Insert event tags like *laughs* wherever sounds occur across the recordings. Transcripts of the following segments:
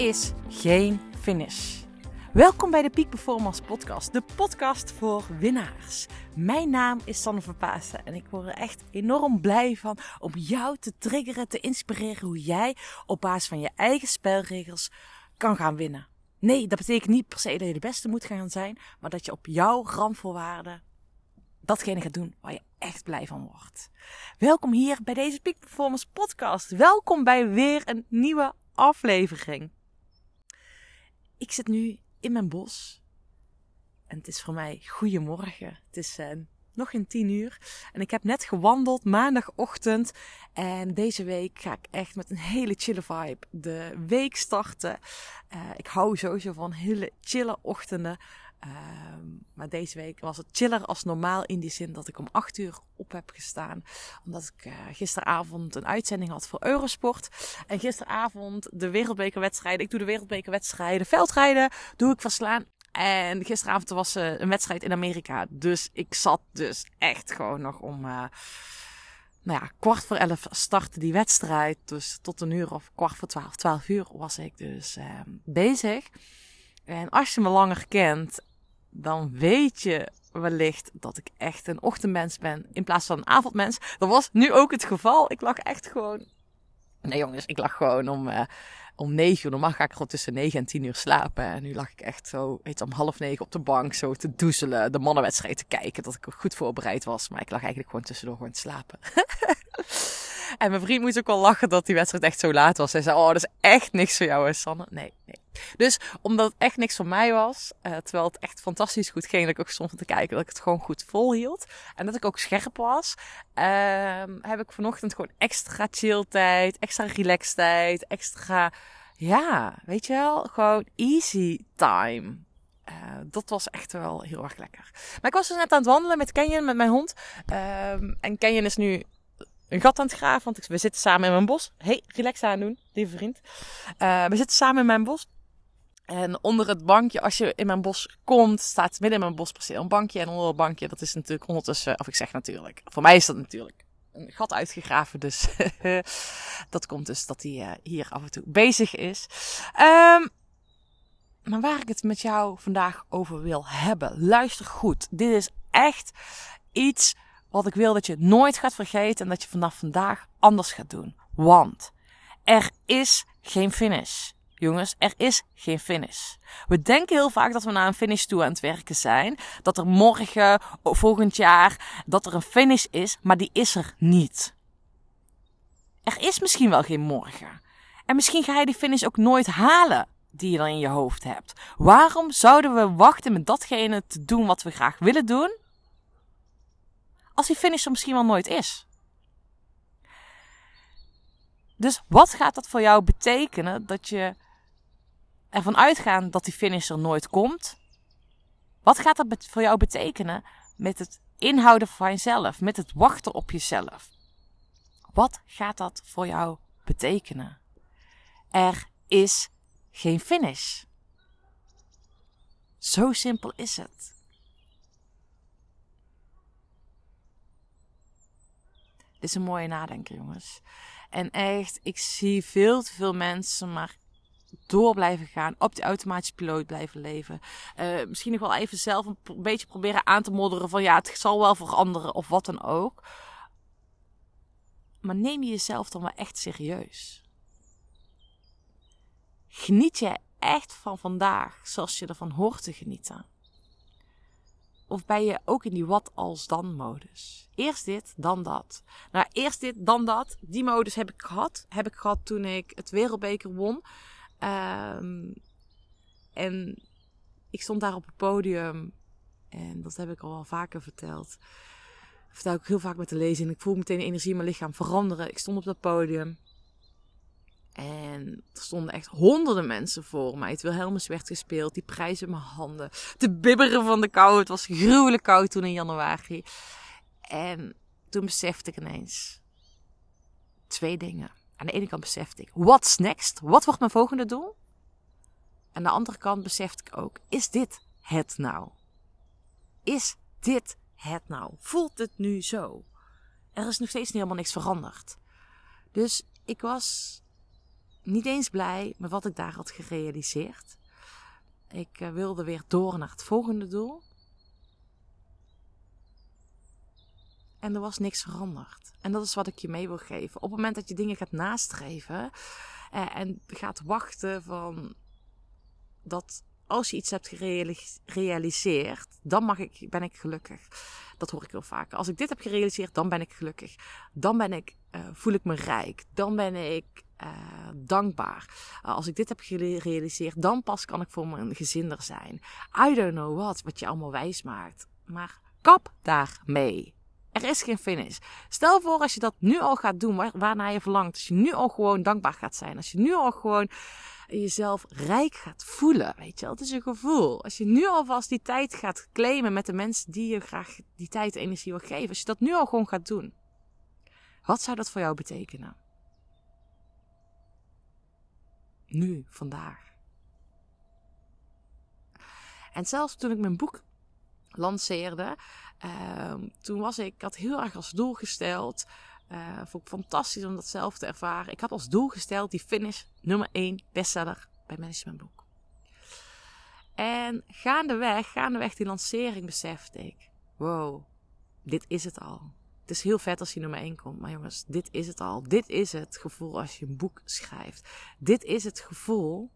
is geen finish. Welkom bij de Peak Performance Podcast, de podcast voor winnaars. Mijn naam is Sanne Verpaasen en ik word er echt enorm blij van om jou te triggeren, te inspireren hoe jij op basis van je eigen spelregels kan gaan winnen. Nee, dat betekent niet per se dat je de beste moet gaan zijn, maar dat je op jouw randvoorwaarden datgene gaat doen waar je echt blij van wordt. Welkom hier bij deze Peak Performance Podcast. Welkom bij weer een nieuwe aflevering. Ik zit nu in mijn bos. En het is voor mij goedemorgen. Het is uh, nog geen tien uur. En ik heb net gewandeld maandagochtend. En deze week ga ik echt met een hele chille vibe de week starten. Uh, ik hou sowieso van hele chille ochtenden. Uh, maar deze week was het chiller als normaal in die zin dat ik om 8 uur op heb gestaan. Omdat ik uh, gisteravond een uitzending had voor Eurosport. En gisteravond de wereldbekerwedstrijden. Ik doe de wereldbekerwedstrijden. Veldrijden doe ik verslaan. En gisteravond was uh, een wedstrijd in Amerika. Dus ik zat dus echt gewoon nog om... Uh, nou ja, kwart voor elf startte die wedstrijd. Dus tot een uur of kwart voor twaalf, twaalf uur was ik dus uh, bezig. En als je me langer kent, dan weet je wellicht dat ik echt een ochtendmens ben in plaats van een avondmens. Dat was nu ook het geval. Ik lag echt gewoon. Nee jongens, ik lag gewoon om, uh, om negen uur. Normaal ga ik gewoon tussen negen en tien uur slapen. En nu lag ik echt zo, je, om half negen op de bank zo te doezelen. De mannenwedstrijd te kijken. Dat ik goed voorbereid was. Maar ik lag eigenlijk gewoon tussendoor gewoon te slapen. *laughs* En mijn vriend moest ook wel lachen dat die wedstrijd echt zo laat was. Hij zei, oh, dat is echt niks voor jou, hè, Sanne. Nee, nee. Dus omdat het echt niks voor mij was, uh, terwijl het echt fantastisch goed ging, dat ik ook stond te kijken, dat ik het gewoon goed volhield. En dat ik ook scherp was, uh, heb ik vanochtend gewoon extra chill tijd, extra relax tijd, extra, ja, weet je wel, gewoon easy time. Uh, dat was echt wel heel erg lekker. Maar ik was dus net aan het wandelen met Kenyon, met mijn hond. Uh, en Kenyon is nu een gat aan het graven. Want we zitten samen in mijn bos. Hey, relax aan doen, lieve vriend. Uh, we zitten samen in mijn bos. En onder het bankje, als je in mijn bos komt, staat midden in mijn bosperceel een bankje. En onder het bankje, dat is natuurlijk ondertussen, of ik zeg natuurlijk, voor mij is dat natuurlijk een gat uitgegraven. Dus *laughs* dat komt dus dat hij uh, hier af en toe bezig is. Um, maar waar ik het met jou vandaag over wil hebben, luister goed. Dit is echt iets wat ik wil dat je nooit gaat vergeten en dat je vanaf vandaag anders gaat doen. Want er is geen finish. Jongens, er is geen finish. We denken heel vaak dat we naar een finish toe aan het werken zijn. Dat er morgen, volgend jaar, dat er een finish is, maar die is er niet. Er is misschien wel geen morgen. En misschien ga je die finish ook nooit halen die je dan in je hoofd hebt. Waarom zouden we wachten met datgene te doen wat we graag willen doen? als die finish er misschien wel nooit is. Dus wat gaat dat voor jou betekenen dat je ervan uitgaat dat die finish er nooit komt? Wat gaat dat voor jou betekenen met het inhouden van jezelf, met het wachten op jezelf? Wat gaat dat voor jou betekenen? Er is geen finish. Zo simpel is het. Dit is een mooie nadenken, jongens. En echt, ik zie veel te veel mensen maar door blijven gaan, op die automatische piloot blijven leven. Uh, misschien nog wel even zelf een, een beetje proberen aan te modderen van ja, het zal wel veranderen of wat dan ook. Maar neem je jezelf dan wel echt serieus. Geniet je echt van vandaag zoals je ervan hoort te genieten? Of ben je ook in die wat als dan modus? Eerst dit, dan dat. Nou, eerst dit, dan dat. Die modus heb ik gehad. Heb ik gehad toen ik het wereldbeker won. Um, en ik stond daar op het podium. En dat heb ik al wel vaker verteld. Dat vertel ik heel vaak met de lezing. Ik voel meteen de energie in mijn lichaam veranderen. Ik stond op dat podium. En er stonden echt honderden mensen voor mij. Het Wilhelmus werd gespeeld. Die prijzen in mijn handen. Te bibberen van de kou. Het was gruwelijk koud toen in januari. En toen besefte ik ineens twee dingen. Aan de ene kant besefte ik, what's next? Wat wordt mijn volgende doel? Aan de andere kant besefte ik ook, is dit het nou? Is dit het nou? Voelt het nu zo? Er is nog steeds niet helemaal niks veranderd. Dus ik was niet eens blij met wat ik daar had gerealiseerd. Ik eh, wilde weer door naar het volgende doel. En er was niks veranderd. En dat is wat ik je mee wil geven. Op het moment dat je dingen gaat nastreven eh, en gaat wachten van dat als je iets hebt gerealiseerd, dan mag ik, ben ik gelukkig. Dat hoor ik heel vaak. Als ik dit heb gerealiseerd, dan ben ik gelukkig. Dan ben ik, uh, voel ik me rijk. Dan ben ik uh, dankbaar. Als ik dit heb gerealiseerd, dan pas kan ik voor mijn gezin er zijn. I don't know what, wat je allemaal wijs maakt. Maar kap daarmee. Er is geen finish. Stel voor als je dat nu al gaat doen, waar, waarnaar je verlangt. Als je nu al gewoon dankbaar gaat zijn. Als je nu al gewoon jezelf rijk gaat voelen. Weet je wel, is een gevoel. Als je nu alvast die tijd gaat claimen met de mensen die je graag die tijd en energie wil geven. Als je dat nu al gewoon gaat doen. Wat zou dat voor jou betekenen? Nu, vandaag. En zelfs toen ik mijn boek lanceerde, uh, toen was ik, ik had heel erg als doel gesteld. Uh, vond ik fantastisch om dat zelf te ervaren. Ik had als doel gesteld die finish nummer 1 bestseller bij Managementboek. En gaandeweg, gaandeweg die lancering besefte ik, wow, dit is het al. Het is heel vet als je nummer 1 komt, maar jongens, dit is het al. Dit is het gevoel als je een boek schrijft. Dit is het gevoel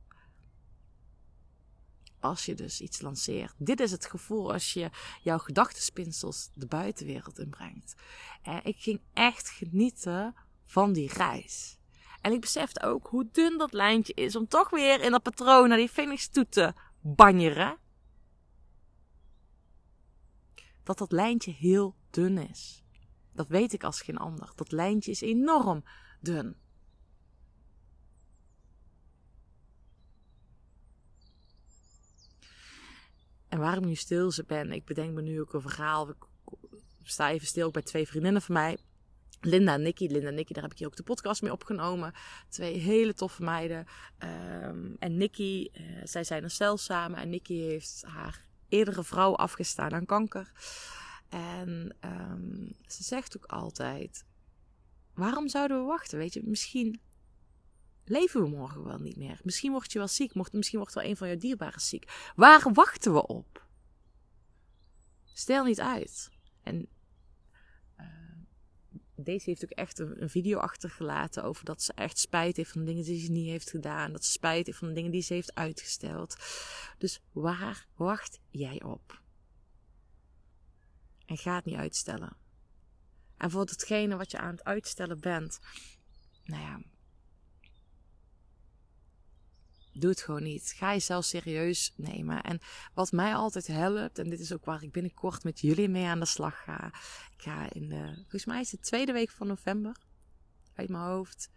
als je dus iets lanceert. Dit is het gevoel als je jouw gedachtenspinsels de buitenwereld inbrengt. En ik ging echt genieten van die reis. En ik besefte ook hoe dun dat lijntje is om toch weer in dat patroon naar die finish toe te banjeren. Dat dat lijntje heel dun is. Dat weet ik als geen ander. Dat lijntje is enorm dun. En waarom nu stil ben, ik bedenk me nu ook een verhaal. Ik sta even stil bij twee vriendinnen van mij. Linda en Nikki. Linda en Nikki, daar heb ik hier ook de podcast mee opgenomen. Twee hele toffe meiden. Um, en Nikki, uh, zij zijn een stel samen. En Nikki heeft haar eerdere vrouw afgestaan aan kanker. En um, ze zegt ook altijd: waarom zouden we wachten? Weet je, misschien leven we morgen wel niet meer. Misschien word je wel ziek. Misschien wordt wel een van jouw dierbaren ziek. Waar wachten we op? Stel niet uit. En uh, deze heeft ook echt een, een, video achtergelaten over dat ze echt spijt heeft van de dingen die ze niet heeft gedaan. Dat ze spijt heeft van de dingen die ze heeft uitgesteld. Dus waar wacht jij op? En ga het niet uitstellen. En voor hetgene wat je aan het uitstellen bent, nou ja, Doe het gewoon niet. Ga jezelf serieus nemen. En wat mij altijd helpt, en dit is ook waar ik binnenkort met jullie mee aan de slag ga. Ik ga in de, volgens mij is het tweede week van november, uit mijn hoofd,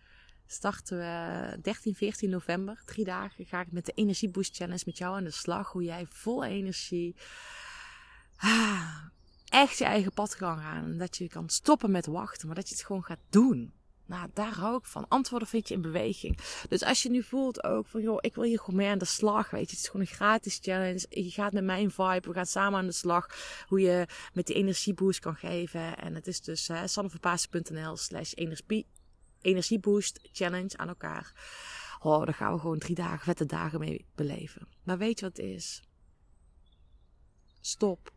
starten we 13, 14 november. Drie dagen ga ik met de Energie Boost Challenge met jou aan de slag. Hoe jij vol energie ah, echt je eigen pad kan gaan. En dat je kan stoppen met wachten, maar dat je het gewoon gaat doen. Nou, daar hou ik van. Antwoorden vind je in beweging. Dus als je nu voelt ook van, joh, ik wil hier gewoon mee aan de slag. Weet je, het is gewoon een gratis challenge. Je gaat met mijn vibe. We gaan samen aan de slag. Hoe je met die energieboost kan geven. En het is dus uh, slash energie, energieboost challenge aan elkaar. Oh, daar gaan we gewoon drie dagen, vette dagen mee beleven. Maar weet je wat het is? Stop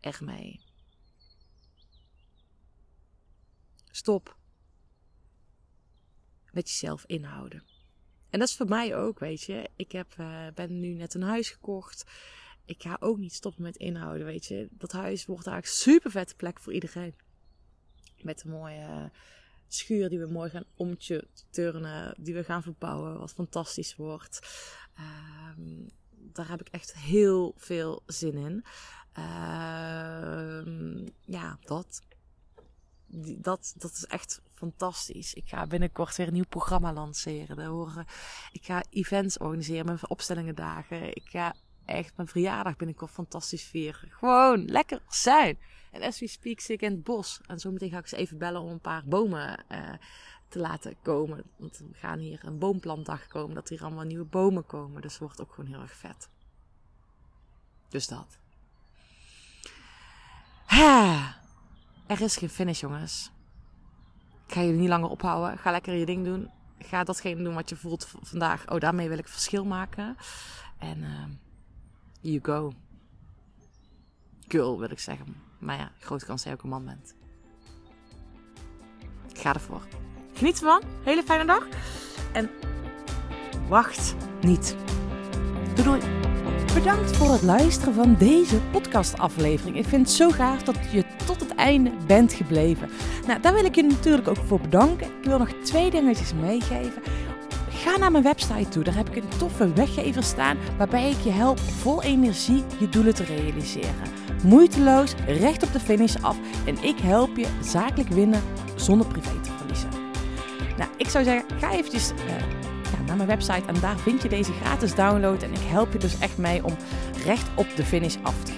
ermee. Stop met jezelf inhouden. En dat is voor mij ook, weet je. Ik heb, uh, ben nu net een huis gekocht. Ik ga ook niet stoppen met inhouden, weet je. Dat huis wordt eigenlijk een super vette plek voor iedereen. Met een mooie schuur die we mooi gaan omturnen. Die we gaan verbouwen. Wat fantastisch wordt. Uh, daar heb ik echt heel veel zin in. Uh, ja, dat dat, dat is echt fantastisch. Ik ga binnenkort weer een nieuw programma lanceren. Daar horen, ik ga events organiseren met opstellingen dagen. Ik ga echt mijn verjaardag binnenkort fantastisch vieren. Gewoon lekker zijn. En as we speak zit ik in het bos. En zo meteen ga ik ze even bellen om een paar bomen uh, te laten komen. Want we gaan hier een boomplantdag komen. Dat hier allemaal nieuwe bomen komen. Dus het wordt ook gewoon heel erg vet. Dus dat. Ha. Er is geen finish, jongens. Ik ga jullie niet langer ophouden. Ga lekker je ding doen. ga datgene doen wat je voelt vandaag. Oh, daarmee wil ik verschil maken. En uh, you go. Girl wil ik zeggen. Maar ja, grote kans dat je ook een man bent. Ik ga ervoor. Geniet ervan. Hele fijne dag. En wacht niet. Doei doei. Bedankt voor het luisteren van deze podcastaflevering. Ik vind het zo gaaf dat je einde bent gebleven. Nou, daar wil ik je natuurlijk ook voor bedanken. Ik wil nog twee dingetjes meegeven. Ga naar mijn website toe. Daar heb ik een toffe weggever staan waarbij ik je help vol energie je doelen te realiseren. Moeiteloos, recht op de finish af en ik help je zakelijk winnen zonder privé te verliezen. Nou, ik zou zeggen, ga eventjes ja, naar mijn website en daar vind je deze gratis download. En ik help je dus echt mee om recht op de finish af te gaan.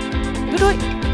Doei doei!